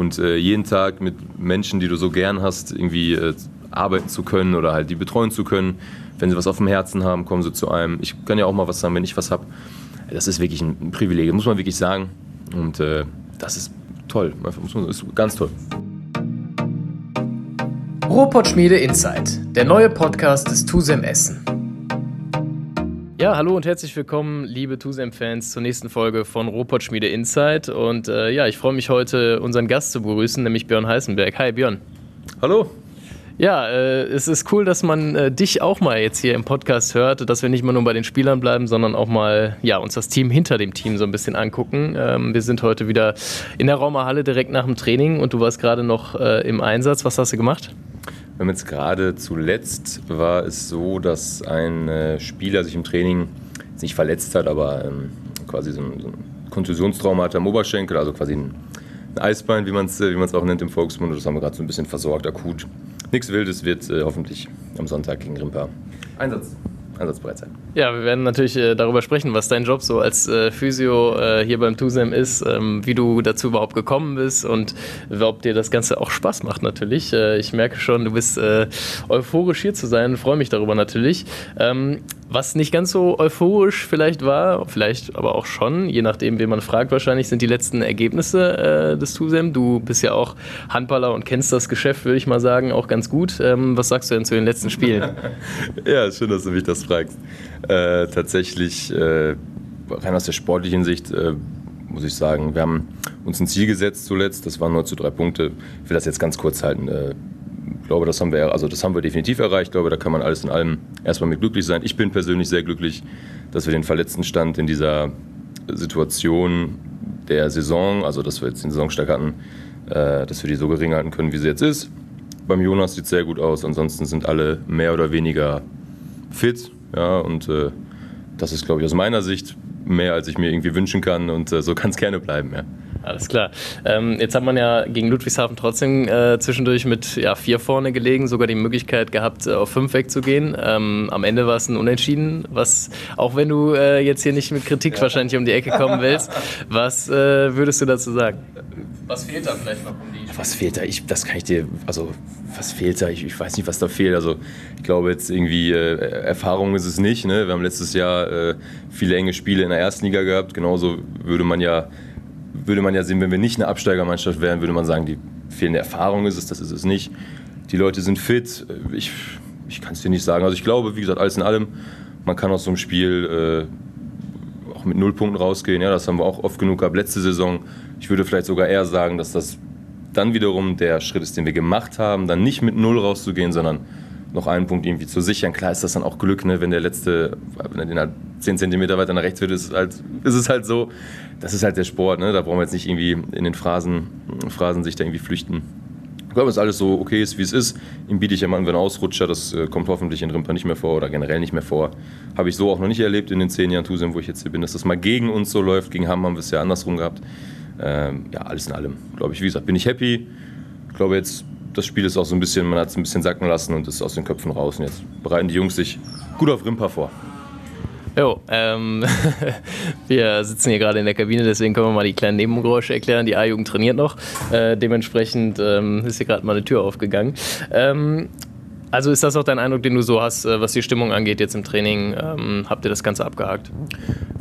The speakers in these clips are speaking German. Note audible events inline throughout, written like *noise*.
Und äh, jeden Tag mit Menschen, die du so gern hast, irgendwie äh, arbeiten zu können oder halt die betreuen zu können. Wenn sie was auf dem Herzen haben, kommen sie zu einem. Ich kann ja auch mal was sagen, wenn ich was habe. Das ist wirklich ein Privileg, muss man wirklich sagen. Und äh, das ist toll. Das ist ganz toll. Ruhrpott-Schmiede Insight, der neue Podcast des TUSEM Essen. Ja, hallo und herzlich willkommen, liebe TUSEM-Fans, zur nächsten Folge von Ruhrpott-Schmiede Insight. Und äh, ja, ich freue mich heute, unseren Gast zu begrüßen, nämlich Björn Heißenberg. Hi, Björn. Hallo. Ja, äh, es ist cool, dass man äh, dich auch mal jetzt hier im Podcast hört, dass wir nicht mal nur bei den Spielern bleiben, sondern auch mal ja, uns das Team hinter dem Team so ein bisschen angucken. Ähm, wir sind heute wieder in der Raumerhalle direkt nach dem Training und du warst gerade noch äh, im Einsatz. Was hast du gemacht? Wir haben jetzt gerade zuletzt war es so, dass ein äh, Spieler sich im Training nicht verletzt hat, aber ähm, quasi so ein, so ein Kontusionstrauma hatte am Oberschenkel, also quasi ein, ein Eisbein, wie man es wie auch nennt im Volksmund. Das haben wir gerade so ein bisschen versorgt, akut. Nichts Wildes wird äh, hoffentlich am Sonntag gegen Rimpa Einsatz einsatzbereit sein. Ja, wir werden natürlich äh, darüber sprechen, was dein Job so als äh, Physio äh, hier beim TUSEM ist, ähm, wie du dazu überhaupt gekommen bist und ob dir das Ganze auch Spaß macht natürlich. Äh, ich merke schon, du bist äh, euphorisch hier zu sein, freue mich darüber natürlich. Ähm, was nicht ganz so euphorisch vielleicht war, vielleicht aber auch schon, je nachdem, wen man fragt, wahrscheinlich sind die letzten Ergebnisse äh, des TUSEM. Du bist ja auch Handballer und kennst das Geschäft, würde ich mal sagen, auch ganz gut. Ähm, was sagst du denn zu den letzten Spielen? *laughs* ja, schön, dass du mich das fragst. Äh, tatsächlich, äh, rein aus der sportlichen Sicht, äh, muss ich sagen, wir haben uns ein Ziel gesetzt zuletzt, das waren nur zu drei Punkte. Ich will das jetzt ganz kurz halten äh, glaube, das haben wir, also das haben wir definitiv erreicht. Ich glaube, da kann man alles in allem erstmal mit glücklich sein. Ich bin persönlich sehr glücklich, dass wir den Verletztenstand in dieser Situation der Saison, also dass wir jetzt den Saisonstart hatten, äh, dass wir die so gering halten können, wie sie jetzt ist. Beim Jonas sieht es sehr gut aus, ansonsten sind alle mehr oder weniger fit. Ja, und äh, das ist, glaube ich, aus meiner Sicht mehr, als ich mir irgendwie wünschen kann und äh, so kann es gerne bleiben. Ja. Alles klar. Ähm, jetzt hat man ja gegen Ludwigshafen trotzdem äh, zwischendurch mit ja, vier vorne gelegen, sogar die Möglichkeit gehabt, äh, auf fünf wegzugehen. Ähm, am Ende war es ein Unentschieden, was, auch wenn du äh, jetzt hier nicht mit Kritik ja. wahrscheinlich um die Ecke kommen willst, *laughs* was äh, würdest du dazu sagen? Was fehlt da vielleicht noch um die? Was fehlt da? Ich, das kann ich dir, also was fehlt da? Ich, ich weiß nicht, was da fehlt. Also ich glaube jetzt irgendwie äh, Erfahrung ist es nicht. Ne? Wir haben letztes Jahr äh, viele enge Spiele in der ersten Liga gehabt. Genauso würde man ja würde man ja sehen, wenn wir nicht eine Absteigermannschaft wären, würde man sagen, die fehlende Erfahrung ist es, das ist es nicht. Die Leute sind fit. Ich, ich kann es dir nicht sagen. Also ich glaube, wie gesagt, alles in allem, man kann aus so einem Spiel äh, auch mit null Punkten rausgehen. Ja, das haben wir auch oft genug gehabt letzte Saison. Ich würde vielleicht sogar eher sagen, dass das dann wiederum der Schritt ist, den wir gemacht haben, dann nicht mit null rauszugehen, sondern noch einen Punkt irgendwie zu sichern. Klar ist das dann auch Glück, ne? wenn der letzte, wenn er den halt 10 cm weiter nach rechts wird, ist es halt, ist es halt so. Das ist halt der Sport, ne? da brauchen wir jetzt nicht irgendwie in den Phrasen, Phrasen sich da irgendwie flüchten. Ich glaube, dass alles so okay ist, wie es ist. Ihm biete ich ja mal einen Ausrutscher, das äh, kommt hoffentlich in Rimper nicht mehr vor oder generell nicht mehr vor. Habe ich so auch noch nicht erlebt in den zehn Jahren Tusem, wo ich jetzt hier bin, dass das mal gegen uns so läuft. Gegen Hamm haben wir es ja andersrum gehabt. Ähm, ja, alles in allem, glaube ich, wie gesagt, bin ich happy. Ich glaube jetzt das Spiel ist auch so ein bisschen, man hat es ein bisschen sacken lassen und ist aus den Köpfen raus. Und jetzt bereiten die Jungs sich gut auf Rimpa vor. Jo, ähm, *laughs* wir sitzen hier gerade in der Kabine, deswegen können wir mal die kleinen Nebengeräusche erklären. Die A-Jugend trainiert noch. Äh, dementsprechend ähm, ist hier gerade mal eine Tür aufgegangen. Ähm, also ist das auch dein Eindruck, den du so hast, äh, was die Stimmung angeht jetzt im Training? Ähm, habt ihr das Ganze abgehakt?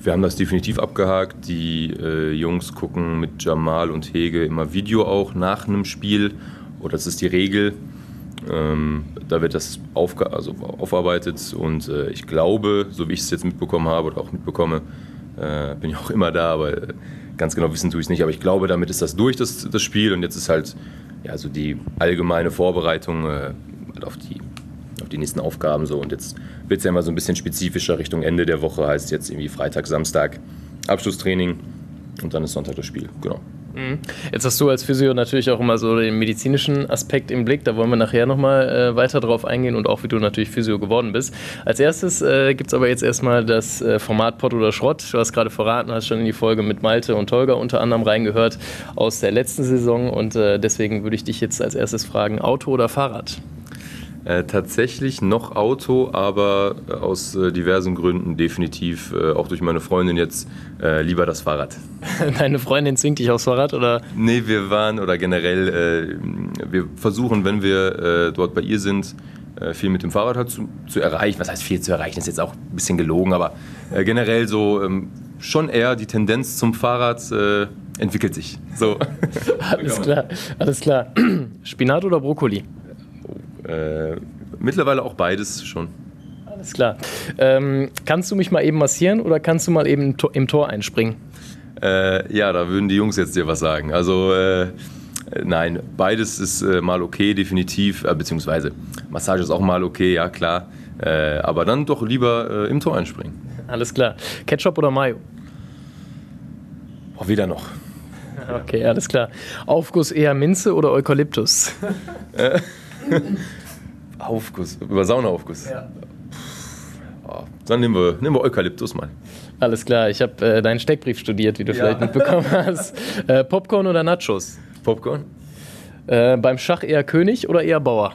Wir haben das definitiv abgehakt. Die äh, Jungs gucken mit Jamal und Hege immer Video auch nach einem Spiel oder das ist die Regel. Ähm, da wird das also aufarbeitet und äh, ich glaube, so wie ich es jetzt mitbekommen habe oder auch mitbekomme, äh, bin ich auch immer da, aber ganz genau wissen tue ich es nicht. Aber ich glaube, damit ist das durch, das, das Spiel und jetzt ist halt ja, so die allgemeine Vorbereitung äh, auf, die, auf die nächsten Aufgaben so und jetzt wird es ja immer so ein bisschen spezifischer Richtung Ende der Woche, heißt jetzt irgendwie Freitag, Samstag Abschlusstraining und dann ist Sonntag das Spiel, genau. Mhm. Jetzt hast du als Physio natürlich auch immer so den medizinischen Aspekt im Blick. Da wollen wir nachher nochmal äh, weiter drauf eingehen und auch wie du natürlich Physio geworden bist. Als erstes äh, gibt es aber jetzt erstmal das äh, Format Pott oder Schrott. Du hast gerade verraten, hast schon in die Folge mit Malte und Tolga unter anderem reingehört aus der letzten Saison und äh, deswegen würde ich dich jetzt als erstes fragen: Auto oder Fahrrad? Äh, tatsächlich noch Auto, aber äh, aus äh, diversen Gründen definitiv, äh, auch durch meine Freundin jetzt, äh, lieber das Fahrrad. *laughs* Deine Freundin zwingt dich aufs Fahrrad oder? Nee, wir waren oder generell, wir versuchen, wenn wir dort bei ihr sind, viel mit dem Fahrrad halt zu, zu, erreichen. Was heißt viel zu erreichen, ist jetzt auch ein bisschen gelogen, aber generell so ähm, schon eher die Tendenz zum Fahrrad entwickelt sich. So. *laughs* alles klar, alles klar. *clears throat* Spinat oder Brokkoli? Äh, mittlerweile auch beides schon. Alles klar. Ähm, kannst du mich mal eben massieren oder kannst du mal eben im Tor einspringen? Äh, ja, da würden die Jungs jetzt dir was sagen. Also äh, nein, beides ist äh, mal okay, definitiv. Äh, beziehungsweise Massage ist auch mal okay, ja klar. Aber dann doch lieber im Tor einspringen. Alles klar. Ketchup oder Mayo? Oh, weder noch. *laughs* Okay, alles klar. Aufguss eher Minze oder Eukalyptus? *laughs* *laughs* Aufguss, über Saunaaufguss. Ja. Oh, dann nehmen wir, nehmen wir Eukalyptus mal. Alles klar, ich habe äh, deinen Steckbrief studiert, wie du ja. vielleicht mitbekommen *laughs* hast. Äh, Popcorn oder Nachos? Popcorn. Äh, beim Schach eher König oder eher Bauer?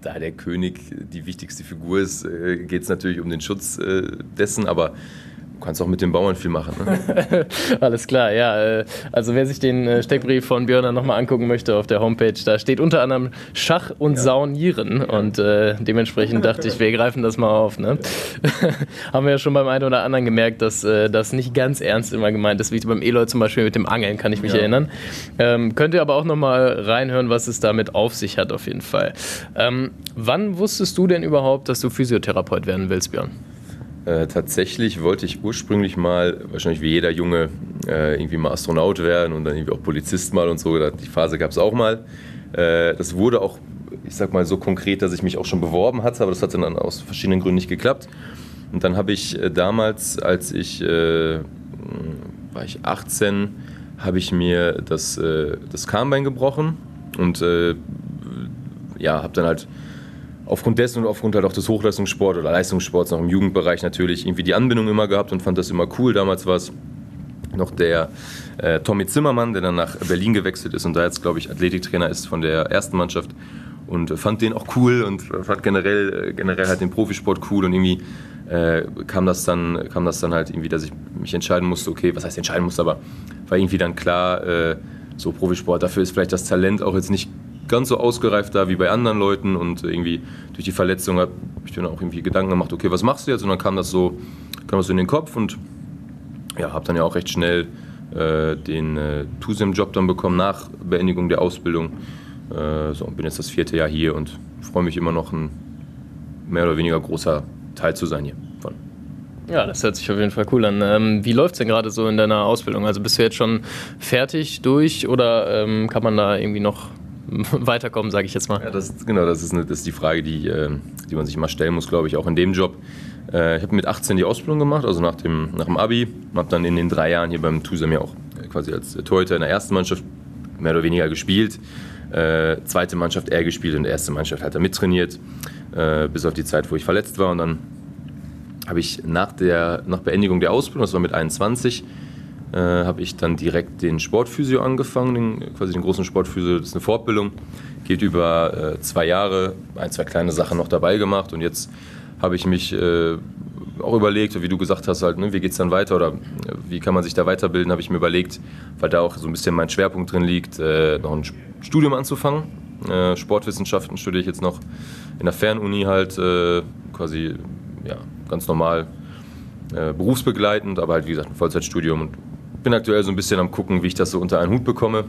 Da der König die wichtigste Figur ist, äh, geht es natürlich um den Schutz äh, dessen, aber Du kannst auch mit den Bauern viel machen. Ne? *laughs* Alles klar, ja. Äh, also wer sich den äh, Steckbrief von Björn nochmal angucken möchte auf der Homepage, da steht unter anderem Schach und ja. Saunieren. Und äh, dementsprechend dachte ich, wir greifen das mal auf. Ne? *laughs* Haben wir ja schon beim einen oder anderen gemerkt, dass äh, das nicht ganz ernst immer gemeint ist, wie beim Eloy zum Beispiel mit dem Angeln, kann ich mich ja. erinnern. Ähm, könnt ihr aber auch nochmal reinhören, was es damit auf sich hat, auf jeden Fall. Ähm, wann wusstest du denn überhaupt, dass du Physiotherapeut werden willst, Björn? Äh, tatsächlich wollte ich ursprünglich mal, wahrscheinlich wie jeder Junge, äh, irgendwie mal Astronaut werden und dann irgendwie auch Polizist mal und so. Die Phase gab es auch mal. Äh, das wurde auch, ich sag mal, so konkret, dass ich mich auch schon beworben hatte, aber das hat dann aus verschiedenen Gründen nicht geklappt. Und dann habe ich äh, damals, als ich, äh, war ich 18, habe ich mir das, äh, das Kahnbein gebrochen und ja, habe dann halt aufgrund dessen und aufgrund halt auch des Hochleistungssports oder Leistungssports noch im Jugendbereich natürlich irgendwie die Anbindung immer gehabt und fand das immer cool. Damals war es noch der äh, Tommy Zimmermann, der dann nach Berlin gewechselt ist und da jetzt, glaube ich, Athletiktrainer ist von der ersten Mannschaft und äh, fand den auch cool und fand generell, äh, generell halt den Profisport cool und irgendwie äh, kam, das dann, kam das dann halt irgendwie, dass ich mich entscheiden musste, okay, was heißt entscheiden musste, aber war irgendwie dann klar, äh, so Profisport, dafür ist vielleicht das Talent auch jetzt nicht ganz so ausgereift da wie bei anderen Leuten und irgendwie durch die Verletzung habe ich dann auch irgendwie Gedanken gemacht, okay, was machst du jetzt? Und dann kam das so, kam das so in den Kopf und ja, habe dann ja auch recht schnell äh, den äh, TUSEM-Job dann bekommen nach Beendigung der Ausbildung. Äh, so, und bin jetzt das vierte Jahr hier und freue mich immer noch ein mehr oder weniger großer Teil zu sein hier. Ja, das hört sich auf jeden Fall cool an. Ähm, wie läuft es denn gerade so in deiner Ausbildung? Also bist du jetzt schon fertig durch oder ähm, kann man da irgendwie noch *laughs* weiterkommen, sage ich jetzt mal. Ja, das, genau, das ist, eine, das ist die Frage, die, äh, die man sich immer stellen muss, glaube ich, auch in dem Job. Äh, ich habe mit 18 die Ausbildung gemacht, also nach dem, nach dem Abi. Habe dann in den drei Jahren hier beim TUSAM ja auch äh, quasi als Torhüter in der ersten Mannschaft mehr oder weniger gespielt. zweite Mannschaft eher gespielt und erste Mannschaft hat er mittrainiert, bis auf die Zeit, wo ich verletzt war. Und dann habe ich nach, der, nach Beendigung der Ausbildung, das war mit 21, äh, habe ich dann direkt den Sportphysio angefangen, den, quasi den großen Sportphysio. Das ist eine Fortbildung, geht über äh, zwei Jahre, ein, zwei kleine Sachen noch dabei gemacht und jetzt habe ich mich äh, auch überlegt, wie du gesagt hast, halt, ne, wie geht es dann weiter oder äh, wie kann man sich da weiterbilden, habe ich mir überlegt, weil da auch so ein bisschen mein Schwerpunkt drin liegt, äh, noch ein Studium anzufangen. Sportwissenschaften studiere ich jetzt noch in der Fernuni halt, quasi ja, ganz normal berufsbegleitend, aber halt wie gesagt ein Vollzeitstudium und bin aktuell so ein bisschen am gucken, wie ich das so unter einen Hut bekomme.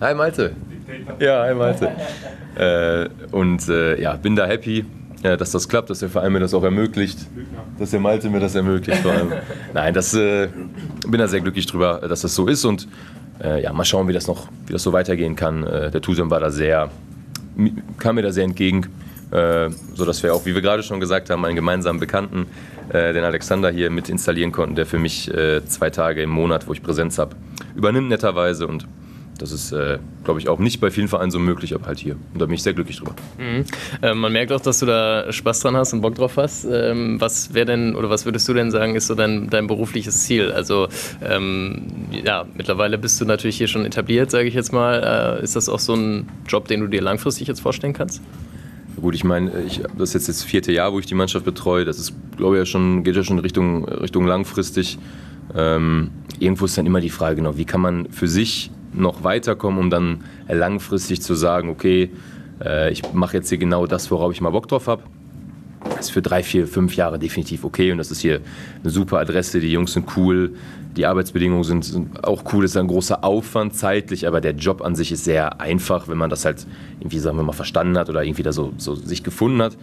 Hi Malte. Ja, hi Malte. *laughs* äh, und äh, ja, bin da happy, ja, dass das klappt, dass der Verein mir das auch ermöglicht, dass der Malte mir das ermöglicht. Vor allem. *laughs* Nein, das äh, bin da sehr glücklich drüber, dass das so ist und äh, ja, mal schauen, wie das noch, wie das so weitergehen kann. Äh, der Tusem war da sehr, kam mir da sehr entgegen, äh, sodass wir auch, wie wir gerade schon gesagt haben, einen gemeinsamen Bekannten äh, den Alexander hier mit installieren konnten, der für mich äh, zwei Tage im Monat, wo ich Präsenz habe, übernimmt netterweise und das ist, äh, glaube ich, auch nicht bei vielen Vereinen so möglich, aber halt hier. Und da bin ich sehr glücklich drüber. Mhm. Äh, man merkt auch, dass du da Spaß dran hast und Bock drauf hast. Ähm, was wäre denn, oder was würdest du denn sagen, ist so dein, dein berufliches Ziel? Also, ähm, ja, mittlerweile bist du natürlich hier schon etabliert, sage ich jetzt mal. Äh, ist das auch so ein Job, den du dir langfristig jetzt vorstellen kannst? Gut, ich meine, ich, das ist jetzt das vierte Jahr, wo ich die Mannschaft betreue. Das ist, glaube ich, ja schon, geht ja schon Richtung, Richtung langfristig. Ähm, irgendwo ist dann immer die Frage, genau, wie kann man für sich noch weiterkommen, um dann langfristig zu sagen, okay, äh, ich mache jetzt hier genau das, worauf ich mal Bock drauf habe. Das ist für drei, vier, fünf Jahre definitiv okay. Und das ist hier eine super Adresse, die Jungs sind cool, die Arbeitsbedingungen sind, sind auch cool, es ist ein großer Aufwand zeitlich, aber der Job an sich ist sehr einfach, wenn man das halt irgendwie, sagen wir mal, verstanden hat oder irgendwie da so, so sich gefunden hat.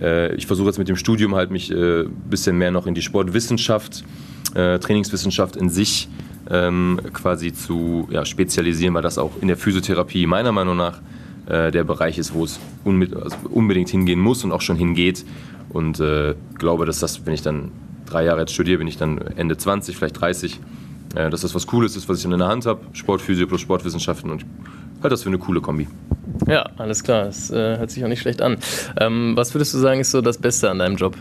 Äh, ich versuche jetzt mit dem Studium halt mich ein äh, bisschen mehr noch in die Sportwissenschaft, äh, Trainingswissenschaft in sich ähm, quasi zu ja, spezialisieren, weil das auch in der Physiotherapie meiner Meinung nach äh, der Bereich ist, wo es also unbedingt hingehen muss und auch schon hingeht. Und äh, glaube, dass das, wenn ich dann drei Jahre jetzt studiere, bin ich dann Ende 20, vielleicht 30, äh, dass das was Cooles ist, was ich dann in der Hand habe. Sportphysio plus Sportwissenschaften und halt das für eine coole Kombi. Ja, alles klar. Das äh, hört sich auch nicht schlecht an. Ähm, was würdest du sagen, ist so das Beste an deinem Job?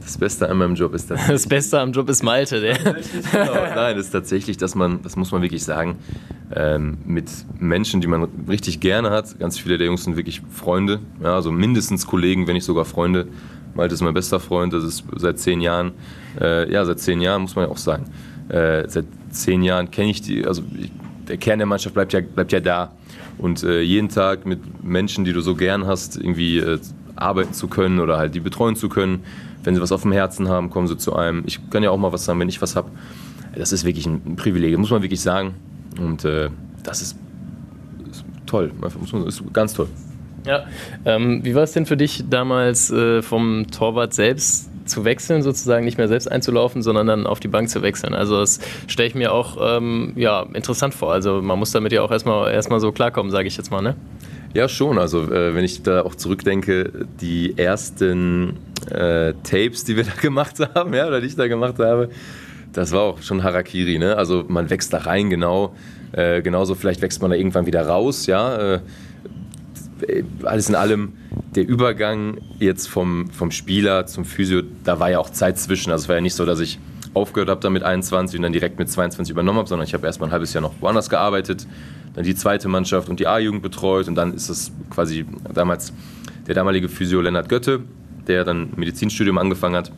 Das Beste an meinem Job ist das. *laughs* Das Beste am Job ist Malte, der. Nein, das ist tatsächlich, dass man, das muss man wirklich sagen, ähm, mit Menschen, die man richtig gerne hat. Ganz viele der Jungs sind wirklich Freunde, ja, also mindestens Kollegen, wenn nicht sogar Freunde. Malte ist mein bester Freund, das ist seit zehn Jahren. Äh, ja, seit zehn Jahren muss man ja auch sagen. Äh, seit zehn Jahren kenne ich die, also der Kern der Mannschaft bleibt ja, bleibt ja da. Und äh, jeden Tag mit Menschen, die du so gern hast, irgendwie äh, arbeiten zu können oder halt die betreuen zu können, wenn sie was auf dem Herzen haben, kommen sie zu einem. Ich kann ja auch mal was sagen, wenn ich was habe. Das ist wirklich ein Privileg, muss man wirklich sagen. Und äh, das ist, ist toll, ist ganz toll. Ja, ähm, wie war es denn für dich damals äh, vom Torwart selbst zu wechseln, sozusagen nicht mehr selbst einzulaufen, sondern dann auf die Bank zu wechseln. Also das stelle ich mir auch ähm, ja, interessant vor. Also man muss damit ja auch erstmal, erstmal so klarkommen, sage ich jetzt mal, ne? Ja, schon. Also äh, wenn ich da auch zurückdenke, die ersten äh, Tapes, die wir *laughs* da gemacht haben, ja, oder die ich da gemacht habe, das war auch schon Harakiri. Ne? Also man wächst da rein, genau. Äh, genauso vielleicht wächst man da irgendwann wieder raus, ja. Äh, alles in allem, der Übergang jetzt vom, vom Spieler zum Physio, da war ja auch Zeit zwischen. Also es war ja nicht so, dass ich aufgehört habe da mit 21 und dann direkt mit 22 übernommen habe, sondern ich habe erst mal ein halbes Jahr noch woanders gearbeitet, dann die zweite Mannschaft und die A-Jugend betreut und dann ist es quasi damals der damalige Physio Lennart Götte, der dann Medizinstudium angefangen hat,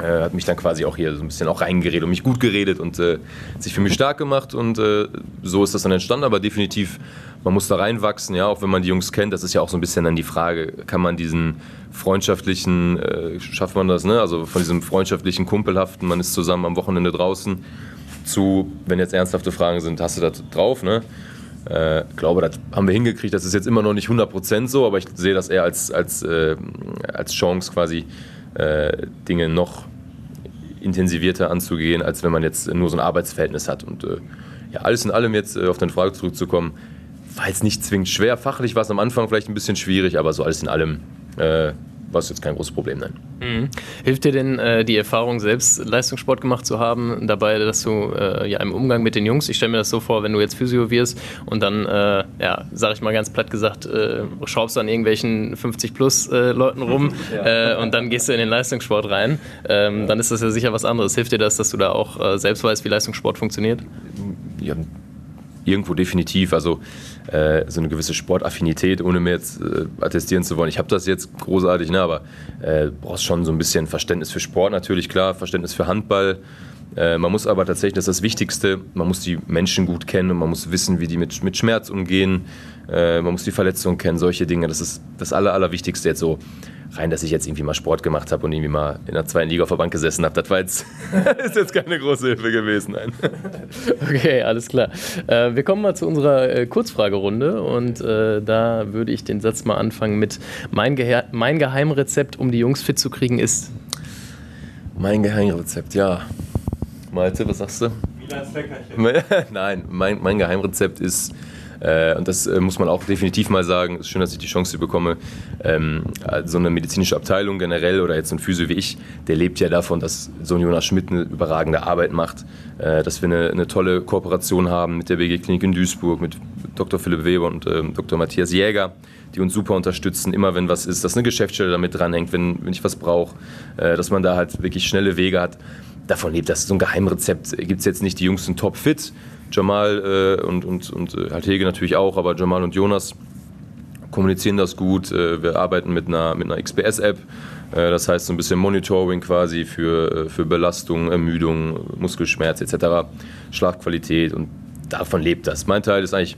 äh, hat mich dann quasi auch hier so ein bisschen auch reingeredet und mich gut geredet und äh, sich für mich stark gemacht und äh, so ist das dann entstanden, aber definitiv, man muss da reinwachsen, ja, auch wenn man die Jungs kennt, das ist ja auch so ein bisschen dann die Frage, kann man diesen freundschaftlichen, äh, schafft man das, ne, also von diesem freundschaftlichen, kumpelhaften, man ist zusammen am Wochenende draußen, zu, wenn jetzt ernsthafte Fragen sind, hast du das drauf, ne, äh, glaube, das haben wir hingekriegt. Das ist jetzt immer noch nicht 100% so, aber ich sehe das eher als, als, äh, als Chance quasi, äh, Dinge noch intensivierter anzugehen, als wenn man jetzt nur so ein Arbeitsverhältnis hat. Und äh, ja, alles in allem jetzt äh, auf deine Frage zurückzukommen, war jetzt nicht zwingend schwer. Fachlich war es am Anfang vielleicht ein bisschen schwierig, aber so alles in allem äh, war es jetzt kein großes Problem, nein. Mhm. Hilft dir denn äh, die Erfahrung, selbst Leistungssport gemacht zu haben, dabei, dass du äh, ja im Umgang mit den Jungs, ich stelle mir das so vor, wenn du jetzt Physio wirst und dann, äh, ja, sage ich mal ganz platt gesagt, äh, schraubst du an irgendwelchen 50-plus-Leuten äh, rum ja. *laughs* Äh, und dann gehst du in den Leistungssport rein, ähm, dann ist das ja sicher was anderes. Hilft dir das, dass du da auch selbst weißt, wie Leistungssport funktioniert? Ja, irgendwo definitiv. Also äh, so eine gewisse Sportaffinität, ohne mir jetzt äh, attestieren zu wollen. Ich habe das jetzt großartig, ne, aber äh, brauchst schon so ein bisschen Verständnis für Sport natürlich, klar, Verständnis für Handball. Äh, man muss aber tatsächlich, das ist das Wichtigste, man muss die Menschen gut kennen und man muss wissen, wie die mit, mit Schmerz umgehen. Äh, man muss die Verletzungen kennen, solche Dinge. Das ist das Aller, Allerwichtigste jetzt so rein, dass ich jetzt irgendwie mal Sport gemacht habe und irgendwie mal in der zweiten Liga auf der Bank gesessen habe. Das war jetzt, *laughs* ist jetzt keine große Hilfe gewesen. Nein. *laughs* Okay, alles klar. Äh, wir kommen mal zu unserer äh, Kurzfragerunde und äh, da würde ich den Satz mal anfangen mit mein, Gehe mein Geheimrezept, um die Jungs fit zu kriegen, ist. Mein Geheimrezept, ja. Malte, was sagst du? *laughs* Nein, mein, mein Geheimrezept ist äh, und das äh, muss man auch definitiv mal sagen. Es ist schön, dass ich die Chance bekomme. Ähm, so eine medizinische Abteilung generell oder jetzt so ein Physio wie ich, der lebt ja davon, dass so ein Jonas Schmidt eine überragende Arbeit macht, äh, dass wir eine, eine, tolle Kooperation haben mit der BG Klinik in Duisburg, mit Dr. Philipp Weber und ähm, Dr. Matthias Jäger die uns super unterstützen, immer wenn was ist, dass eine Geschäftsstelle damit dranhängt, wenn, wenn ich was brauche, äh, dass man da halt wirklich schnelle Wege hat. Davon lebt das. So ein Geheimrezept gibt es jetzt nicht. Die Jungs sind topfit, Jamal äh, und, und, und äh, halt Hege natürlich auch, aber Jamal und Jonas kommunizieren das gut. Äh, wir arbeiten mit einer, mit einer XPS-App. Äh, das heißt so ein bisschen Monitoring quasi für, für Belastung, Ermüdung, Muskelschmerz etc., Schlafqualität und davon lebt das. Mein Teil ist eigentlich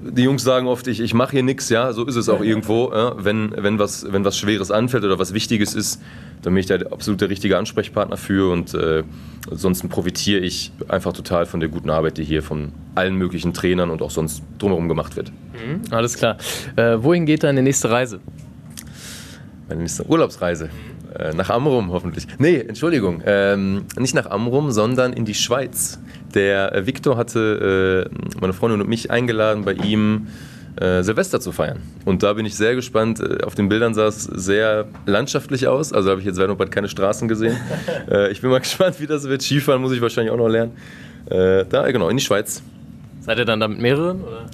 die Jungs sagen oft, ich, ich mache hier nichts, ja, so ist es auch irgendwo. Ja? Wenn, wenn, was, wenn was Schweres anfällt oder was Wichtiges ist, dann bin ich der absolut der richtige Ansprechpartner für und äh, ansonsten profitiere ich einfach total von der guten Arbeit, die hier von allen möglichen Trainern und auch sonst drumherum gemacht wird. Mhm, alles klar. Äh, wohin geht deine nächste Reise? Meine nächste Urlaubsreise. Äh, nach Amrum hoffentlich. Nee, Entschuldigung. Ähm, nicht nach Amrum, sondern in die Schweiz. Der äh, Viktor hatte äh, meine Freundin und mich eingeladen, bei ihm äh, Silvester zu feiern. Und da bin ich sehr gespannt. Äh, auf den Bildern sah es sehr landschaftlich aus. Also habe ich jetzt bald keine Straßen gesehen. *laughs* Ich bin mal *laughs* gespannt, wie das wird. Skifahren muss ich wahrscheinlich auch noch lernen. da, genau, in die Schweiz. Seid ihr dann da mit mehreren? Oder?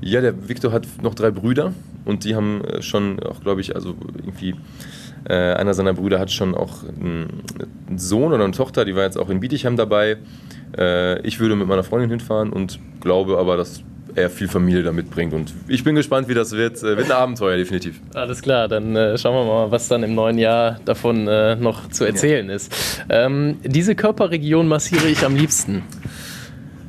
Ja, der Viktor hat noch drei Brüder und die haben schon auch, glaube ich, also irgendwie äh, einer seiner Brüder hat schon auch einen, Sohn oder eine Tochter, die war jetzt auch in Bietigheim dabei. Äh, ich würde mit meiner Freundin hinfahren und glaube aber, dass er viel Familie da mitbringt. Und ich bin gespannt, wie das wird. Äh, wird ein Abenteuer, definitiv. Alles klar, dann äh, schauen wir mal, was dann im neuen Jahr davon äh, noch zu erzählen ja. ist. Ähm, diese Körperregion massiere ich am liebsten.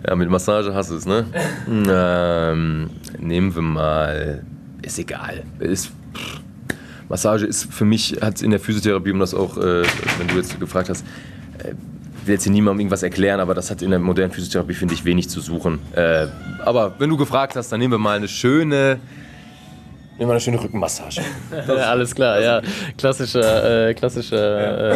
Ja, mit Massage hast du es, ne? *laughs* ähm, nehmen wir mal. Ist egal. Ist, pff, Massage ist für mich, hat in der Physiotherapie, um das auch, äh, wenn du jetzt gefragt hast, äh, will jetzt hier niemandem irgendwas erklären, aber das hat in der modernen Physiotherapie, finde ich, wenig zu suchen. Äh, aber wenn du gefragt hast, dann nehmen wir mal eine schöne Immer eine schöne Rückenmassage. *laughs* ja, alles klar, ja. Klassische, äh, klassische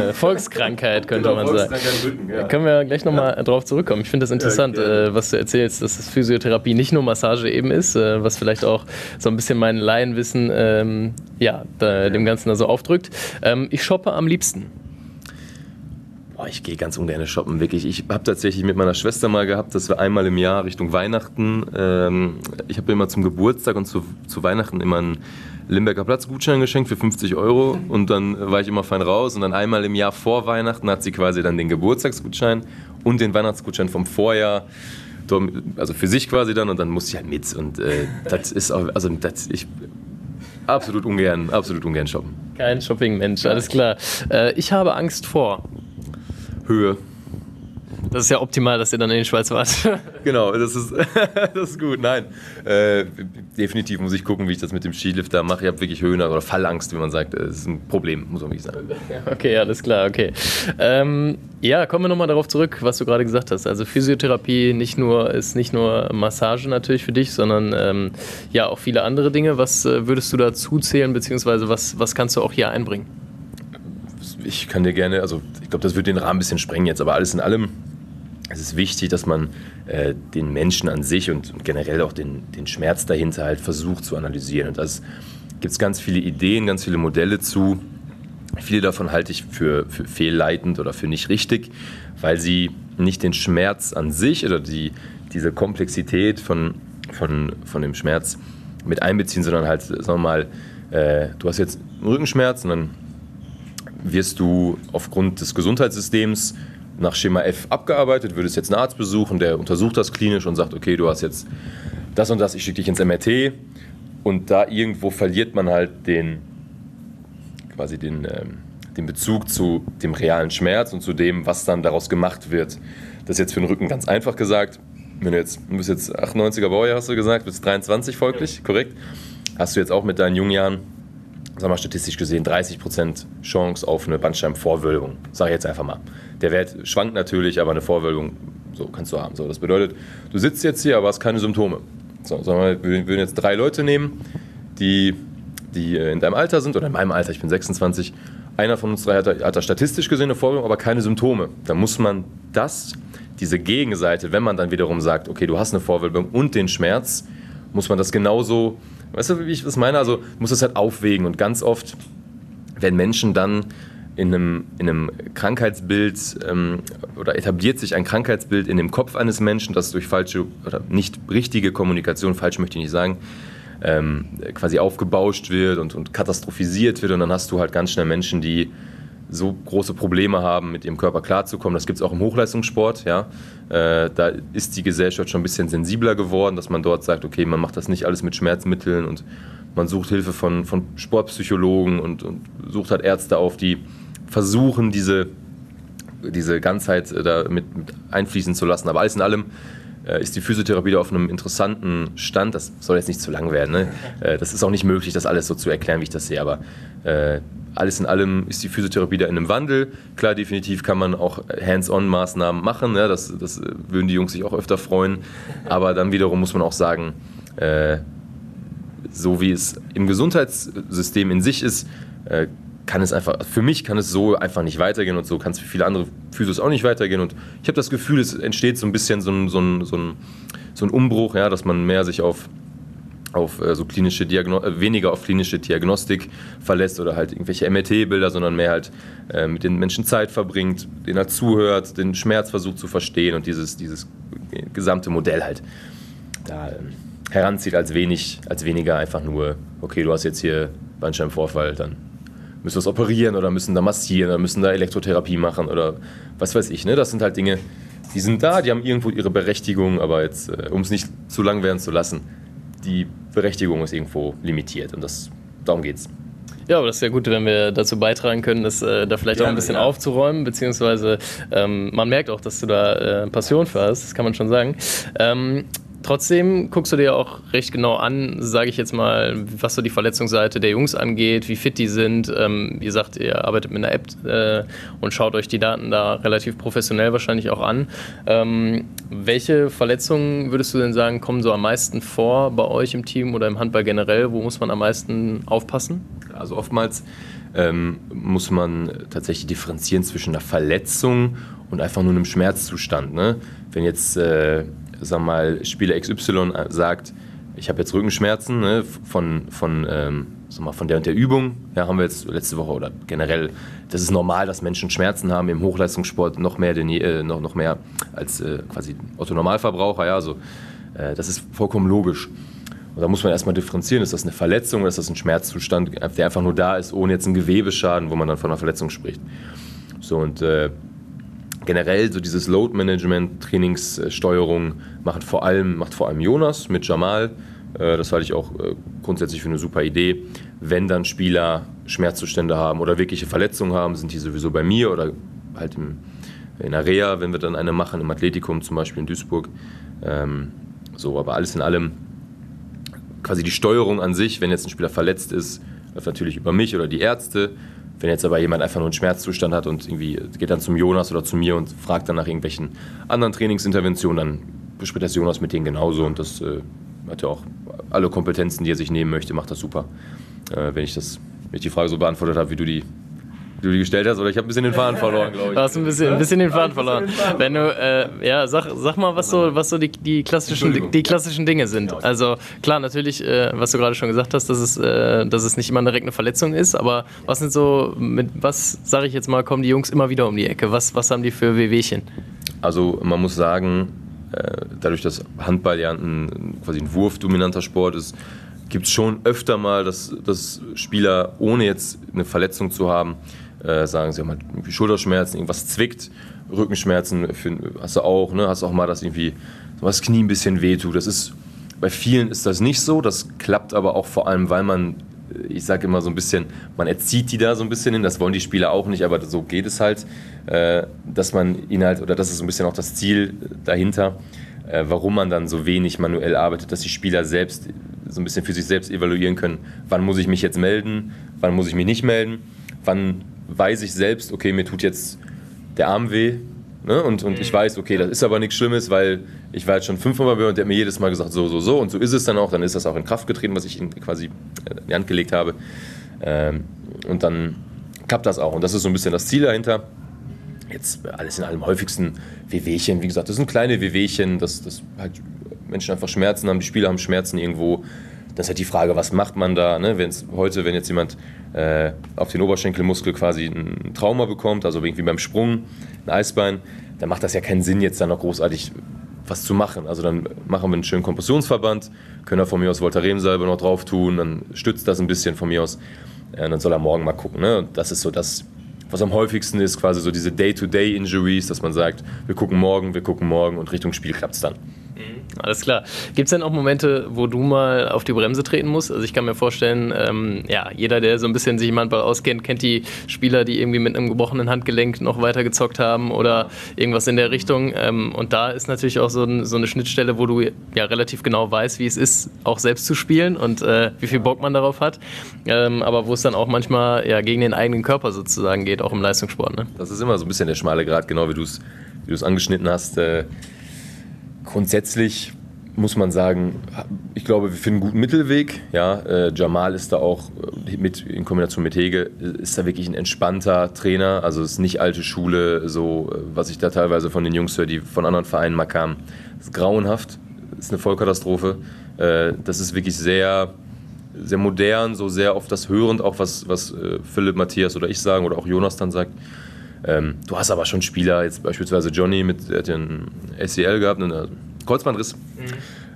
äh, Volkskrankheit, könnte genau, man sagen. Rücken, ja. Können wir gleich nochmal ja. drauf zurückkommen. Ich finde das interessant, ja, äh, was du erzählst, dass das Physiotherapie nicht nur Massage eben ist, äh, was vielleicht auch so ein bisschen mein Laienwissen ähm, ja, da, dem Ganzen da so aufdrückt. Ähm, ich shoppe am liebsten. Boah, ich gehe ganz ungern shoppen, wirklich. Ich habe tatsächlich mit meiner Schwester mal gehabt, dass wir einmal im Jahr Richtung Weihnachten, ähm, ich habe immer zum Geburtstag und zu, zu Weihnachten immer einen Limberger Platzgutschein geschenkt für 50 Euro und dann war ich immer fein raus und dann einmal im Jahr vor Weihnachten hat sie quasi dann den Geburtstagsgutschein und den Weihnachtsgutschein vom Vorjahr also für sich quasi dann und dann musste ich halt mit und äh, das ist auch, also das, ich absolut ungern, absolut ungern shoppen. Kein Shopping-Mensch, alles klar. Äh, ich habe Angst vor Höhe. Das ist ja optimal, dass ihr dann in die Schweiz wart. *laughs* genau, das ist, *laughs* das ist gut. Nein, äh, definitiv muss ich gucken, wie ich das mit dem Skilift da mache. Ich habe wirklich Höhen- oder Fallangst, wie man sagt. Das ist ein Problem, muss man wirklich sagen. *laughs* Okay, alles klar, okay. Ähm, ja, kommen wir nochmal darauf zurück, was du gerade gesagt hast. Also Physiotherapie nicht nur, ist nicht nur Massage natürlich für dich, sondern ähm, ja auch viele andere Dinge. Was äh, würdest du dazu zählen, beziehungsweise was, was kannst du auch hier einbringen? Ich kann dir gerne, also ich glaube, das wird den Rahmen ein bisschen sprengen jetzt, aber alles in allem es ist wichtig, dass man äh, den Menschen an sich und, und, generell auch den, den Schmerz dahinter halt versucht zu analysieren. Und da gibt es ganz viele Ideen, ganz viele Modelle zu. Viele davon halte ich für, für fehlleitend oder für nicht richtig, weil sie nicht den Schmerz an sich oder die, diese Komplexität von, von, von dem Schmerz mit einbeziehen, sondern halt, sagen wir mal, äh, du hast jetzt einen Rückenschmerz und dann wirst du aufgrund des Gesundheitssystems nach Schema F abgearbeitet, würdest jetzt einen Arzt besuchen, der untersucht das klinisch und sagt, okay, du hast jetzt das und das, ich schicke dich ins MRT und da irgendwo verliert man halt den quasi den, ähm, den Bezug zu dem realen Schmerz und zu dem, was dann daraus gemacht wird. Das ist jetzt für den Rücken ganz einfach gesagt. Wenn du jetzt, du bist jetzt 98er Baujahr, hast du gesagt, bist 23 folglich, ja. korrekt? Hast du jetzt auch mit deinen jungen Jahren sagen wir statistisch gesehen 30% Chance auf eine Bandscheibenvorwölbung. Sage ich jetzt einfach mal. Der Wert schwankt natürlich, aber eine Vorwölbung so kannst du haben. So, das bedeutet, du sitzt jetzt hier, aber hast keine Symptome. So, sagen wir, wir würden jetzt drei Leute nehmen, die, die äh, in deinem Alter sind oder in meinem Alter, ich bin 26. Einer von uns drei hat, hat da statistisch gesehen eine Vorwölbung, aber keine Symptome. Da muss man das, diese Gegenseite, wenn man dann wiederum sagt, okay, du hast eine Vorwölbung und den Schmerz, muss man das genauso Weißt du, wie ich das meine? Also muss das halt aufwägen und ganz oft werden Menschen dann in einem, in einem Krankheitsbild ähm, oder etabliert sich ein Krankheitsbild in dem Kopf eines Menschen, das durch falsche oder nicht richtige Kommunikation, falsch möchte ich nicht sagen, ähm, quasi aufgebauscht wird und, und katastrophisiert wird und dann hast du halt ganz schnell Menschen, die so große Probleme haben, mit ihrem Körper klarzukommen. Das gibt es auch im Hochleistungssport. Ja? Äh, da ist die Gesellschaft schon ein bisschen sensibler geworden, dass man dort sagt, okay, man macht das nicht alles mit Schmerzmitteln und man sucht Hilfe von, von Sportpsychologen und, und sucht halt Ärzte auf, die versuchen, diese, diese Ganzheit äh, da mit, mit einfließen zu lassen. Aber alles in allem äh, ist die Physiotherapie da auf einem interessanten Stand. Das soll jetzt nicht zu lang werden. Ne? *laughs* Äh, das ist auch nicht möglich, das alles so zu erklären, wie ich das sehe. Aber äh, alles in allem ist die Physiotherapie da in einem Wandel. Klar, definitiv kann man auch Hands-on-Maßnahmen machen. Ne? Das, das würden die Jungs sich auch öfter freuen. Aber dann wiederum muss man auch sagen, äh, so wie es im Gesundheitssystem in sich ist, äh, kann es einfach, für mich kann es so einfach nicht weitergehen und so kann es für viele andere Physios auch nicht weitergehen. Und ich habe das Gefühl, es entsteht so ein bisschen so ein, so ein, so ein, so ein Umbruch, ja, dass man mehr sich auf, auf äh, so klinische Diagno äh, weniger auf klinische Diagnostik verlässt oder halt irgendwelche MRT-Bilder, sondern mehr halt äh, mit den Menschen Zeit verbringt, denen er zuhört, den Schmerz versucht zu verstehen und dieses, dieses gesamte Modell halt da ähm, heranzieht als wenig, als weniger einfach nur, okay, du hast jetzt hier Bandscheibenvorfall, dann müssen wir es operieren oder müssen da massieren oder müssen da Elektrotherapie machen oder was weiß ich. Ne? Das sind halt Dinge, die sind da, die haben irgendwo ihre Berechtigung, aber jetzt, äh, um es nicht zu lang werden zu lassen, die Berechtigung ist irgendwo limitiert und das, darum geht's. Ja, aber das ist ja gut, wenn wir dazu beitragen können, das äh, da vielleicht Gerne, auch ein bisschen ja. aufzuräumen, beziehungsweise ähm, man merkt auch, dass du da äh, Passion für hast, das kann man schon sagen. Ähm, Trotzdem guckst du dir auch recht genau an, sage ich jetzt mal, was so die Verletzungsseite der Jungs angeht, wie fit die sind. Ähm, wie gesagt, ihr arbeitet mit einer App äh, und schaut euch die Daten da relativ professionell wahrscheinlich auch an. Ähm, welche Verletzungen würdest du denn sagen, kommen so am meisten vor bei euch im Team oder im Handball generell? Wo muss man am meisten aufpassen? Also oftmals ähm, muss man tatsächlich differenzieren zwischen einer Verletzung und einfach nur einem Schmerzzustand. Ne? Wenn jetzt äh, sag mal, Spieler XY äh, sagt, ich habe jetzt Rückenschmerzen ne, von, von, ähm, sag mal, von der und der Übung, ja, haben wir jetzt letzte Woche oder generell, das ist normal, dass Menschen Schmerzen haben im Hochleistungssport noch mehr, denn, äh, noch, noch mehr als äh, quasi Otto-Normalverbraucher, ja, also, äh, das ist vollkommen logisch. Und da muss man erstmal differenzieren, ist das eine Verletzung oder ist das ein Schmerzzustand, der einfach nur da ist, ohne jetzt einen Gewebeschaden, wo man dann von einer Verletzung spricht. So, und äh, generell so dieses Load Management, Trainingssteuerung macht vor allem, macht vor allem Jonas mit Jamal. Äh, das halte ich auch äh, grundsätzlich für eine super Idee. Wenn dann Spieler Schmerzzustände haben oder wirkliche Verletzungen haben, sind die sowieso bei mir oder halt im, in Area, wenn wir dann eine machen, im Athletikum zum Beispiel in Duisburg. Ähm, so, aber alles in allem quasi die Steuerung an sich, wenn jetzt ein Spieler verletzt ist, läuft natürlich über mich oder die Ärzte. Wenn jetzt aber jemand einfach nur einen Schmerzzustand hat und irgendwie geht dann zum Jonas oder zu mir und fragt dann nach irgendwelchen anderen Trainingsinterventionen, dann bespricht das Jonas mit denen genauso und das äh, hat ja auch alle Kompetenzen, die er sich nehmen möchte, macht das super. Äh, wenn ich das, wenn ich die Frage so beantwortet habe, wie du die die du die gestellt hast, oder ich habe ein bisschen den Faden verloren, glaube ich. Du hast ein bisschen, ein bisschen den Faden verloren. Wenn du, äh, ja, sag, sag mal, was so, was so die, die, klassischen, die klassischen Dinge sind. Also klar, natürlich, äh, was du gerade schon gesagt hast, dass es, äh, dass es nicht immer direkt eine Verletzung ist, aber was sind so, mit was, sage ich jetzt mal, kommen die Jungs immer wieder um die Ecke? Was, was haben die für Wehwehchen? Also man muss sagen, äh, dadurch, dass Handball ja ein, quasi ein wurfdominanter Sport ist, gibt es schon öfter mal, dass, dass Spieler, ohne jetzt eine Verletzung zu haben, äh, sagen, sie haben halt Schulterschmerzen, irgendwas zwickt, Rückenschmerzen für, hast du auch, ne? hast auch mal, dass irgendwie das Knie ein bisschen wehtut. Das ist, bei vielen ist das nicht so, das klappt aber auch vor allem, weil man, äh, ich sage immer so ein bisschen, man erzieht die da so ein bisschen hin, das wollen die Spieler auch nicht, aber so geht es halt, äh, dass man ihn halt, oder das ist so ein bisschen auch das Ziel dahinter, äh, warum man dann so wenig manuell arbeitet, dass die Spieler selbst so ein bisschen für sich selbst evaluieren können, wann muss ich mich jetzt melden, wann muss ich mich nicht melden, wann weiß ich selbst, okay, mir tut jetzt der Arm weh. Ne? Und, und ich mhm. weiß, okay, das ist aber nichts Schlimmes, weil ich war jetzt schon fünfmal bei und der hat mir jedes Mal gesagt, so, so, so. Und so ist es dann auch. Dann ist das auch in Kraft getreten, was ich ihm quasi in die Hand gelegt habe. Ähm, und dann klappt das auch. Und das ist so ein bisschen das Ziel dahinter. Jetzt alles in allem häufigsten Wehwehchen. Wie gesagt, das sind kleine Wehwehchen, dass, dass halt Menschen einfach Schmerzen haben, die Spieler haben Schmerzen irgendwo. Das ist halt die Frage, was macht man da? Ne? Wenn's, heute, wenn jetzt jemand äh, auf den Oberschenkelmuskel quasi ein Trauma bekommt, also irgendwie beim Sprung, ein Eisbein, dann macht das ja keinen Sinn, jetzt da noch großartig was zu machen. Also dann machen wir einen schönen Kompressionsverband, können da von mir aus Voltaren-Salbe noch drauf tun, dann stützt das ein bisschen von mir aus. Äh, dann soll er morgen mal gucken. Ne? Das ist so das, was am häufigsten ist, quasi so diese Day-to-Day-Injuries, dass man sagt, wir gucken morgen, wir gucken morgen und Richtung Spiel klappt es dann. Mhm. Alles klar. Gibt es denn auch Momente, wo du mal auf die Bremse treten musst? Also ich kann mir vorstellen, ähm, ja, jeder, der so ein bisschen sich im Handball auskennt, kennt die Spieler, die irgendwie mit einem gebrochenen Handgelenk noch weiter gezockt haben oder irgendwas in der Richtung. Ähm, und da ist natürlich auch so, ein, so, eine Schnittstelle, wo du ja relativ genau weißt, wie es ist, auch selbst zu spielen und äh, wie viel Bock man darauf hat. Ähm, aber wo es dann auch manchmal ja gegen den eigenen Körper sozusagen geht, auch im Leistungssport. Ne? Das ist immer so ein bisschen der schmale Grad, genau wie du es wie angeschnitten hast. Äh grundsätzlich muss man sagen, ich glaube, wir finden einen guten Mittelweg. Ja, äh, Jamal ist da auch äh, mit, in Kombination mit Hege, ist da wirklich ein entspannter Trainer. Also es ist nicht alte Schule, so äh, was ich da teilweise von den Jungs höre, die von anderen Vereinen mal kamen. Das ist grauenhaft, das ist eine Vollkatastrophe. Äh, das ist wirklich sehr, sehr modern, so sehr auf das hörend, auch was, was äh, Philipp, Matthias oder ich sagen oder auch Jonas dann sagt. Ähm, du hast aber schon Spieler, jetzt beispielsweise Johnny, mit, der hat ja einen SEL gehabt, einen Kreuzbandriss, mhm.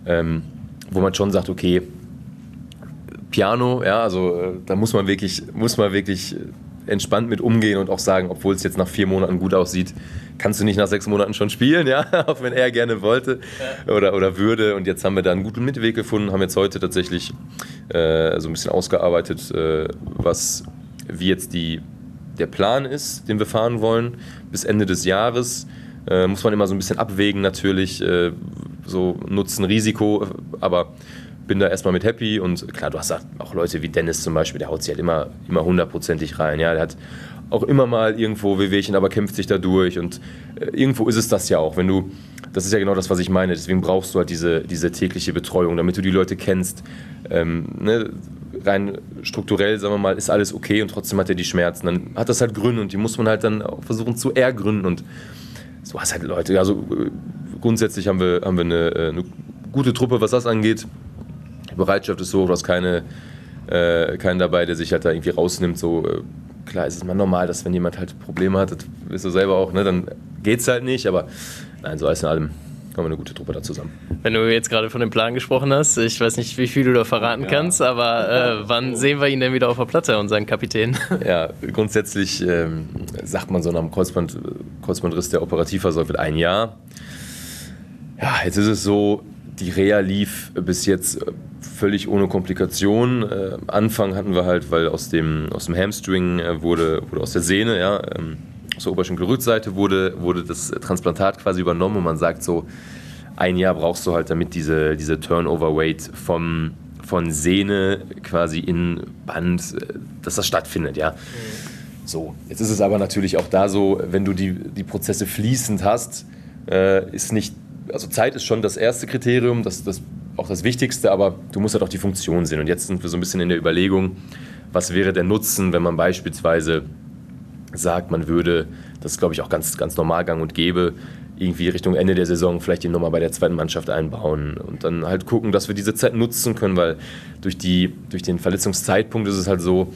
ähm, wo man schon sagt, okay, Piano, ja, also äh, da muss man wirklich, muss man wirklich entspannt mit umgehen und auch sagen, obwohl es jetzt nach vier Monaten gut aussieht, kannst du nicht nach sechs Monaten schon spielen, *laughs* ja, auch wenn er gerne wollte ja. oder, oder würde. Und jetzt haben wir da einen guten Mittelweg gefunden, haben jetzt heute tatsächlich äh, so ein bisschen ausgearbeitet, äh, was wie jetzt die der Plan ist, den wir fahren wollen, bis Ende des Jahres. Äh, muss man immer so ein bisschen abwägen, natürlich, äh, so Nutzen, Risiko, aber bin da erstmal mit happy und klar, du hast auch Leute wie Dennis zum Beispiel, der haut sich halt immer, immer hundertprozentig rein. Ja, der hat auch immer mal irgendwo Wehwehchen, aber kämpft sich da durch und äh, irgendwo ist es das ja auch, wenn du, das ist ja genau das, was ich meine, deswegen brauchst du halt diese, diese tägliche Betreuung, damit du die Leute kennst. Ähm, ne? Rein strukturell, sagen wir mal, ist alles okay und trotzdem hat er die Schmerzen. Dann hat das halt Gründe und die muss man halt dann auch versuchen zu ergründen. Und so hast halt Leute. Also grundsätzlich haben wir, haben wir eine, äh, eine gute Truppe, was das angeht. Die Bereitschaft ist so, du hast keine, äh, keinen dabei, der sich halt da irgendwie rausnimmt. So, äh, klar ist es mal normal, dass wenn jemand halt Probleme hat, das wirst du selber auch, ne, dann es halt nicht. Aber nein, so alles in allem haben wir eine gute Truppe da zusammen. Wenn du jetzt gerade von dem Plan gesprochen hast, ich weiß nicht, wie viel du da verraten ja. kannst, aber äh, *laughs* wann sehen wir ihn denn wieder auf der Platte, unseren Kapitän? *laughs* Ja, grundsätzlich ähm, sagt man so nach dem Kreuzband, Kreuzbandriss der Operativversorgung wird ein Jahr. Ja, jetzt ist es so, die Reha lief bis jetzt völlig ohne Komplikation. Äh, Anfang hatten wir halt, weil aus dem, aus dem Hamstring äh, wurde, wurde aus der Sehne, ja, ähm, aus der Oberschenkelrückseite wurde, wurde das Transplantat quasi übernommen und man sagt so, ein Jahr brauchst du halt, damit diese, diese Turnover-Weight vom, von Sehne quasi in Band, äh, dass das stattfindet, ja. Mhm. So, jetzt ist es aber natürlich auch da so, wenn du die, die Prozesse fließend hast, äh, ist nicht, also Zeit ist schon das erste Kriterium, das, das auch das Wichtigste, aber du musst halt auch die Funktion sehen. Und jetzt sind wir so ein bisschen in der Überlegung, was wäre der Nutzen, wenn man beispielsweise sagt, man würde, das ist glaube ich auch ganz, ganz normal gang und gäbe, irgendwie Richtung Ende der Saison vielleicht ihn nochmal bei der zweiten Mannschaft einbauen und dann halt gucken, dass wir diese Zeit nutzen können, weil durch, die, durch den Verletzungszeitpunkt ist es halt so,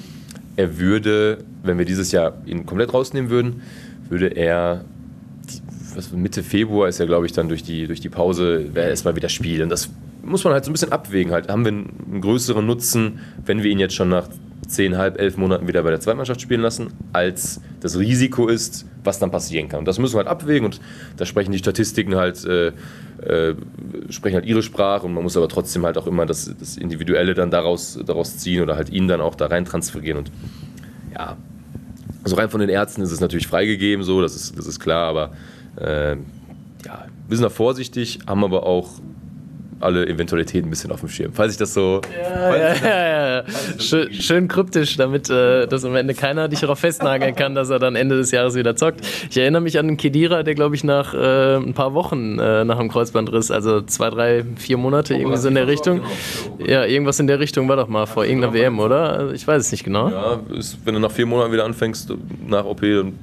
er würde, wenn wir dieses Jahr ihn komplett rausnehmen würden, würde er die, Mitte Februar ist er, glaube ich, dann durch die, durch die Pause, wäre er erstmal wieder spielen. Das muss man halt so ein bisschen abwägen. Halt. Haben wir einen größeren Nutzen, wenn wir ihn jetzt schon nach zehn, halb, elf Monaten wieder bei der Zweitmannschaft spielen lassen, als das Risiko ist, was dann passieren kann. Und das müssen wir halt abwägen und da sprechen die Statistiken halt, äh, äh, sprechen halt ihre Sprache und man muss aber trotzdem halt auch immer das, das Individuelle dann daraus, daraus ziehen oder halt ihn dann auch da rein transferieren und ja, also rein von den Ärzten ist es natürlich freigegeben, so, das ist, das ist klar, aber äh, ja, wir sind da vorsichtig, haben aber auch alle Eventualitäten ein bisschen auf dem Schirm. Falls ich das so. Ja, ja, ja, ja. Schön, schön, kryptisch, damit äh, dass am Ende keiner dich darauf festnageln kann, dass er dann Ende des Jahres wieder zockt. Ich erinnere mich an den Kedira, der glaube ich nach äh, ein paar Wochen äh, nach dem Kreuzbandriss, also zwei, drei, vier Monate, oh, irgendwie so in der Richtung. Genau. Ja, irgendwas in der Richtung war doch mal vor irgendeiner WM, oder? Also ich weiß es nicht genau. Ja, ist, wenn du nach vier Monaten wieder anfängst, nach OP, dann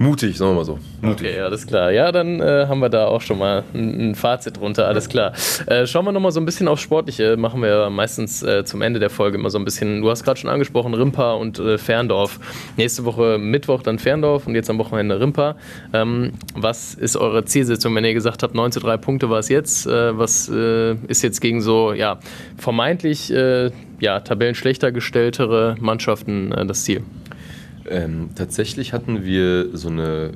Mutig, sagen wir mal so. Mutig. Okay, alles klar. Ja, dann äh, haben wir da auch schon mal ein, ein Fazit drunter, alles klar. Äh, schauen wir nochmal so ein bisschen aufs Sportliche. Machen wir meistens äh, zum Ende der Folge immer so ein bisschen. Du hast gerade schon angesprochen, Rimpa und äh, Ferndorf. Nächste Woche Mittwoch dann Ferndorf und jetzt am Wochenende Rimpa. Ähm, was ist eure Zielsetzung, wenn ihr gesagt habt, 9 zu 3 Punkte war es jetzt? Äh, was äh, ist jetzt gegen so, ja, vermeintlich ja, tabellenschlechter gestelltere Mannschaften das Ziel? Ähm, tatsächlich hatten wir so eine,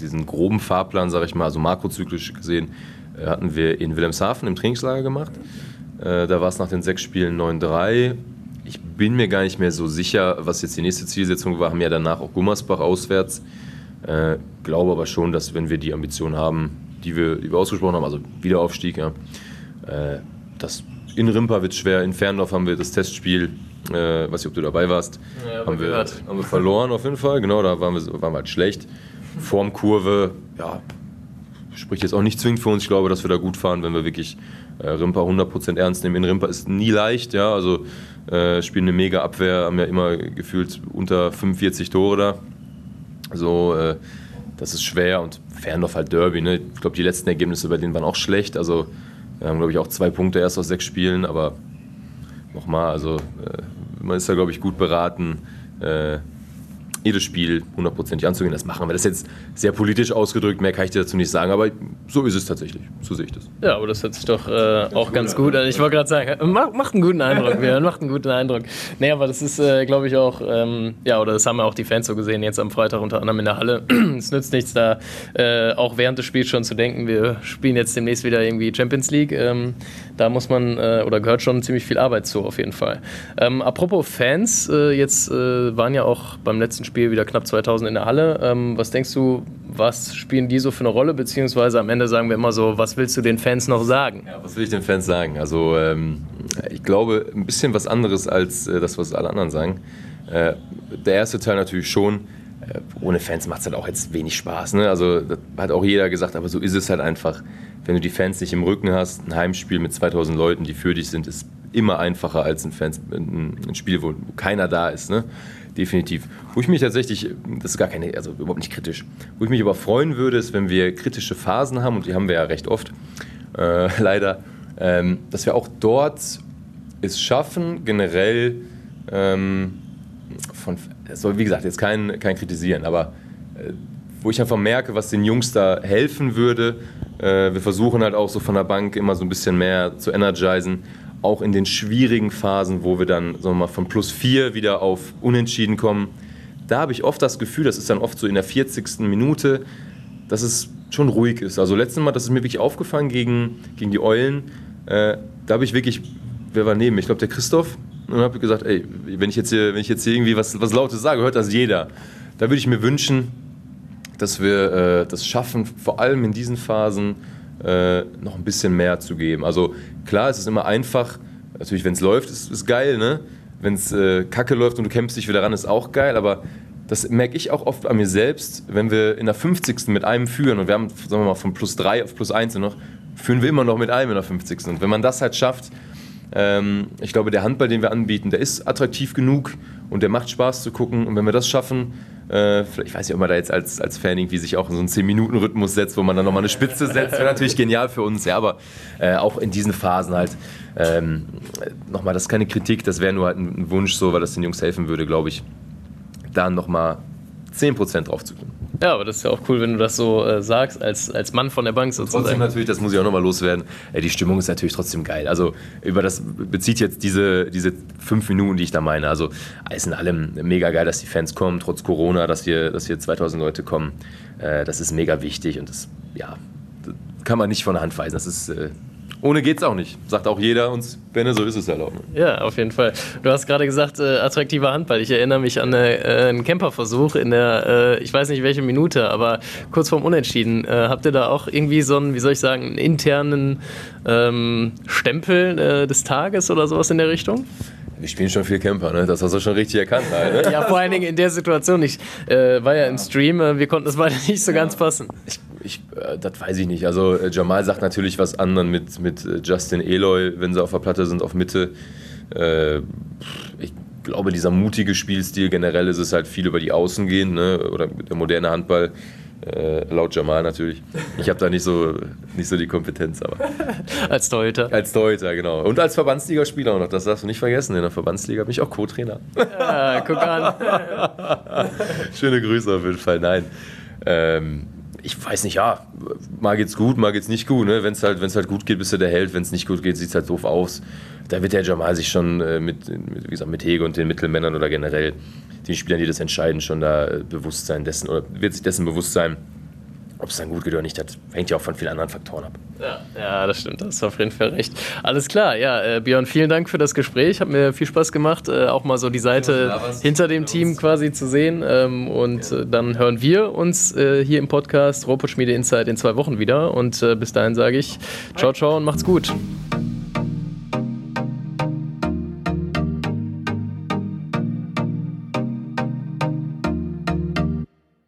diesen groben Fahrplan, sage ich mal, also makrozyklisch gesehen, äh, hatten wir in Wilhelmshaven im Trainingslager gemacht. Äh, da war es nach den sechs Spielen 9-3. Ich bin mir gar nicht mehr so sicher, was jetzt die nächste Zielsetzung war. Haben ja danach auch Gummersbach auswärts. Äh, glaube aber schon, dass wenn wir die Ambition haben, die wir, die wir ausgesprochen haben, also Wiederaufstieg, ja, äh, das in Rimpa wird schwer, in Ferndorf haben wir das Testspiel, äh, weiß nicht, ob du dabei warst, ja, haben, wir, haben wir verloren auf jeden Fall, genau, da waren wir, waren wir halt schlecht. Formkurve, ja, spricht jetzt auch nicht zwingend für uns. Ich glaube, dass wir da gut fahren, wenn wir wirklich äh, Rimpa 100% ernst nehmen. In Rimpa ist nie leicht, ja, also äh, spielen eine mega Abwehr, haben ja immer gefühlt unter 45 Tore da. So, äh, das ist schwer und Ferndorf halt Derby. Ne? Ich glaube, die letzten Ergebnisse bei denen waren auch schlecht. Also wir haben, glaube ich, auch zwei Punkte erst aus sechs Spielen, aber nochmal, also äh, man ist da, glaube ich, gut beraten, äh, jedes Spiel hundertprozentig anzugehen. Das machen wir. Das ist jetzt sehr politisch ausgedrückt, mehr kann ich dir dazu nicht sagen, aber so ist es tatsächlich. So sehe ich das. Ja, aber das hört sich doch äh, auch ganz gut an. Ich wollte gerade sagen, macht, macht einen guten Eindruck, Björn, macht einen guten Eindruck. Nee, aber das ist, äh, glaube ich, auch, ähm, ja, oder das haben ja auch die Fans so gesehen, jetzt am Freitag unter anderem in der Halle. *clears throat* es nützt nichts, da äh, auch während des Spiels schon zu denken, wir spielen jetzt demnächst wieder irgendwie Champions League. Ähm, da muss man, äh, oder gehört schon ziemlich viel Arbeit zu, auf jeden Fall. Ähm, apropos Fans, äh, jetzt äh, waren ja auch beim letzten Spiel wieder knapp 2000 in der Halle. Ähm, was denkst du, was spielen die so für eine Rolle? Beziehungsweise am Ende sagen wir immer so, was willst du den Fans noch sagen? Ja, was will ich den Fans sagen? Also, ähm, ich glaube, ein bisschen was anderes als äh, das, was alle anderen sagen. Äh, der erste Teil natürlich schon. Äh, ohne Fans macht es halt auch jetzt wenig Spaß. Ne? Also, das hat auch jeder gesagt, aber so ist es halt einfach wenn du die Fans nicht im Rücken hast, ein Heimspiel mit 2000 Leuten, die für dich sind, ist immer einfacher als ein, Fans, ein Spiel, wo keiner da ist. Ne? Definitiv. Wo ich mich tatsächlich, das ist gar keine, also überhaupt nicht kritisch, wo ich mich aber freuen würde, ist, wenn wir kritische Phasen haben, und die haben wir ja recht oft, äh, *laughs* leider, ähm, dass wir auch dort es schaffen, generell ähm, von, soll wie gesagt jetzt kein, kein Kritisieren, aber äh, wo ich einfach merke, was den Jungs da helfen würde, äh, wir versuchen halt auch so von der Bank immer so ein bisschen mehr zu energisen. Auch in den schwierigen Phasen, wo wir dann sagen wir mal, von plus vier wieder auf Unentschieden kommen. Da habe ich oft das Gefühl, das ist dann oft so in der 40. Minute, dass es schon ruhig ist. Also letztes Mal, das ist mir wirklich aufgefallen gegen, gegen die Eulen. Äh, da habe ich wirklich, wer war neben mir? Ich glaube, der Christoph. Und habe gesagt, ey, wenn ich jetzt hier, wenn ich jetzt hier irgendwie was, was Lautes sage, hört das jeder. Da würde ich mir wünschen, dass wir äh, das schaffen, vor allem in diesen Phasen äh, noch ein bisschen mehr zu geben. Also klar, es ist immer einfach, natürlich, wenn es läuft, ist es geil, ne? Wenn es äh, kacke läuft und du kämpfst dich wieder ran, ist auch geil, aber das merke ich auch oft an mir selbst, wenn wir in der 50. mit einem führen und wir haben, sagen wir mal, von plus 3 auf plus 1 noch, führen wir immer noch mit einem in der 50. Und wenn man das halt schafft, ähm, ich glaube, der Handball, den wir anbieten, der ist attraktiv genug und der macht Spaß zu gucken. Und wenn wir das schaffen, äh, ich weiß nicht, ob man da jetzt als, als Fan irgendwie sich auch in so einen 10-Minuten-Rhythmus setzt, wo man dann nochmal eine Spitze setzt, wäre natürlich genial für uns. Ja, aber äh, auch in diesen Phasen halt, ähm, nochmal, das ist keine Kritik, das wäre nur halt ein Wunsch, so, weil das den Jungs helfen würde, glaube ich, dann nochmal 10% drauf zu tun. Ja, aber das ist ja auch cool, wenn du das so äh, sagst, als, als Mann von der Bank sozusagen. Trotzdem natürlich, das muss ich auch nochmal loswerden, äh, die Stimmung ist natürlich trotzdem geil. Also über das bezieht jetzt diese, diese fünf Minuten, die ich da meine. Also alles in allem mega geil, dass die Fans kommen, trotz Corona, dass hier, dass hier 2000 Leute kommen. Äh, das ist mega wichtig und das, ja, kann man nicht von der Hand weisen. Das ist äh, ohne geht's auch nicht. Sagt auch jeder uns, Benne, so ist es halt auch. Ne? Ja, auf jeden Fall. Du hast gerade gesagt, äh, attraktiver Handball. Ich erinnere mich an äh, einen Camperversuch in der, äh, ich weiß nicht welche Minute, aber kurz vorm Unentschieden. Äh, habt ihr da auch irgendwie so einen, wie soll ich sagen, einen internen ähm, Stempel äh, des Tages oder sowas in der Richtung? Wir spielen schon viel Camper, ne? Das hast du schon richtig erkannt. Ne? *laughs* ja, vor allen Dingen in der Situation. Ich äh, war ja im Stream, äh, wir konnten es beide nicht so ja. ganz passen. Ich, ich äh, das weiß ich nicht. Also äh, Jamal sagt natürlich was anderen mit, mit äh, Justin Eloy, wenn sie auf der Platte sind, auf Mitte. Äh, ich glaube, dieser mutige Spielstil generell ist es halt viel über die Außen gehen, ne? oder der moderne Handball äh, laut Jamal natürlich. Ich habe da nicht so, nicht so die Kompetenz, aber. *laughs* als Torhüter. Als Torhüter, genau. Und als Verbandsligaspieler auch noch. Das darfst du nicht vergessen. In der Verbandsliga bin ich auch Co-Trainer. Ja, guck an. *laughs* Schöne Grüße auf jeden Fall. Nein. Ähm, ich weiß nicht, ja, mal geht's gut, mal geht's nicht gut. Ne? Wenn es halt, halt gut geht, bist du der Held. Wenn es nicht gut geht, sieht es halt doof aus. Da wird der Jamal sich schon äh, mit, mit, wie gesagt, mit Hege und den Mittelmännern oder generell den Spielern, die das entscheiden, schon da äh, bewusst sein dessen oder wird sich dessen bewusst sein. Ob es dann gut geht oder nicht, das hängt ja auch von vielen anderen Faktoren ab. Ja, ja das stimmt, das ist auf jeden Fall recht. Alles klar, ja, äh, Björn, vielen Dank für das Gespräch. Hat mir viel Spaß gemacht, äh, auch mal so die Seite hinter dem Team quasi zu sehen. Ähm, und ja. äh, dann hören wir uns äh, hier im Podcast Robotschmiede Insight in zwei Wochen wieder. Und äh, bis dahin sage ich ciao, ciao und macht's gut.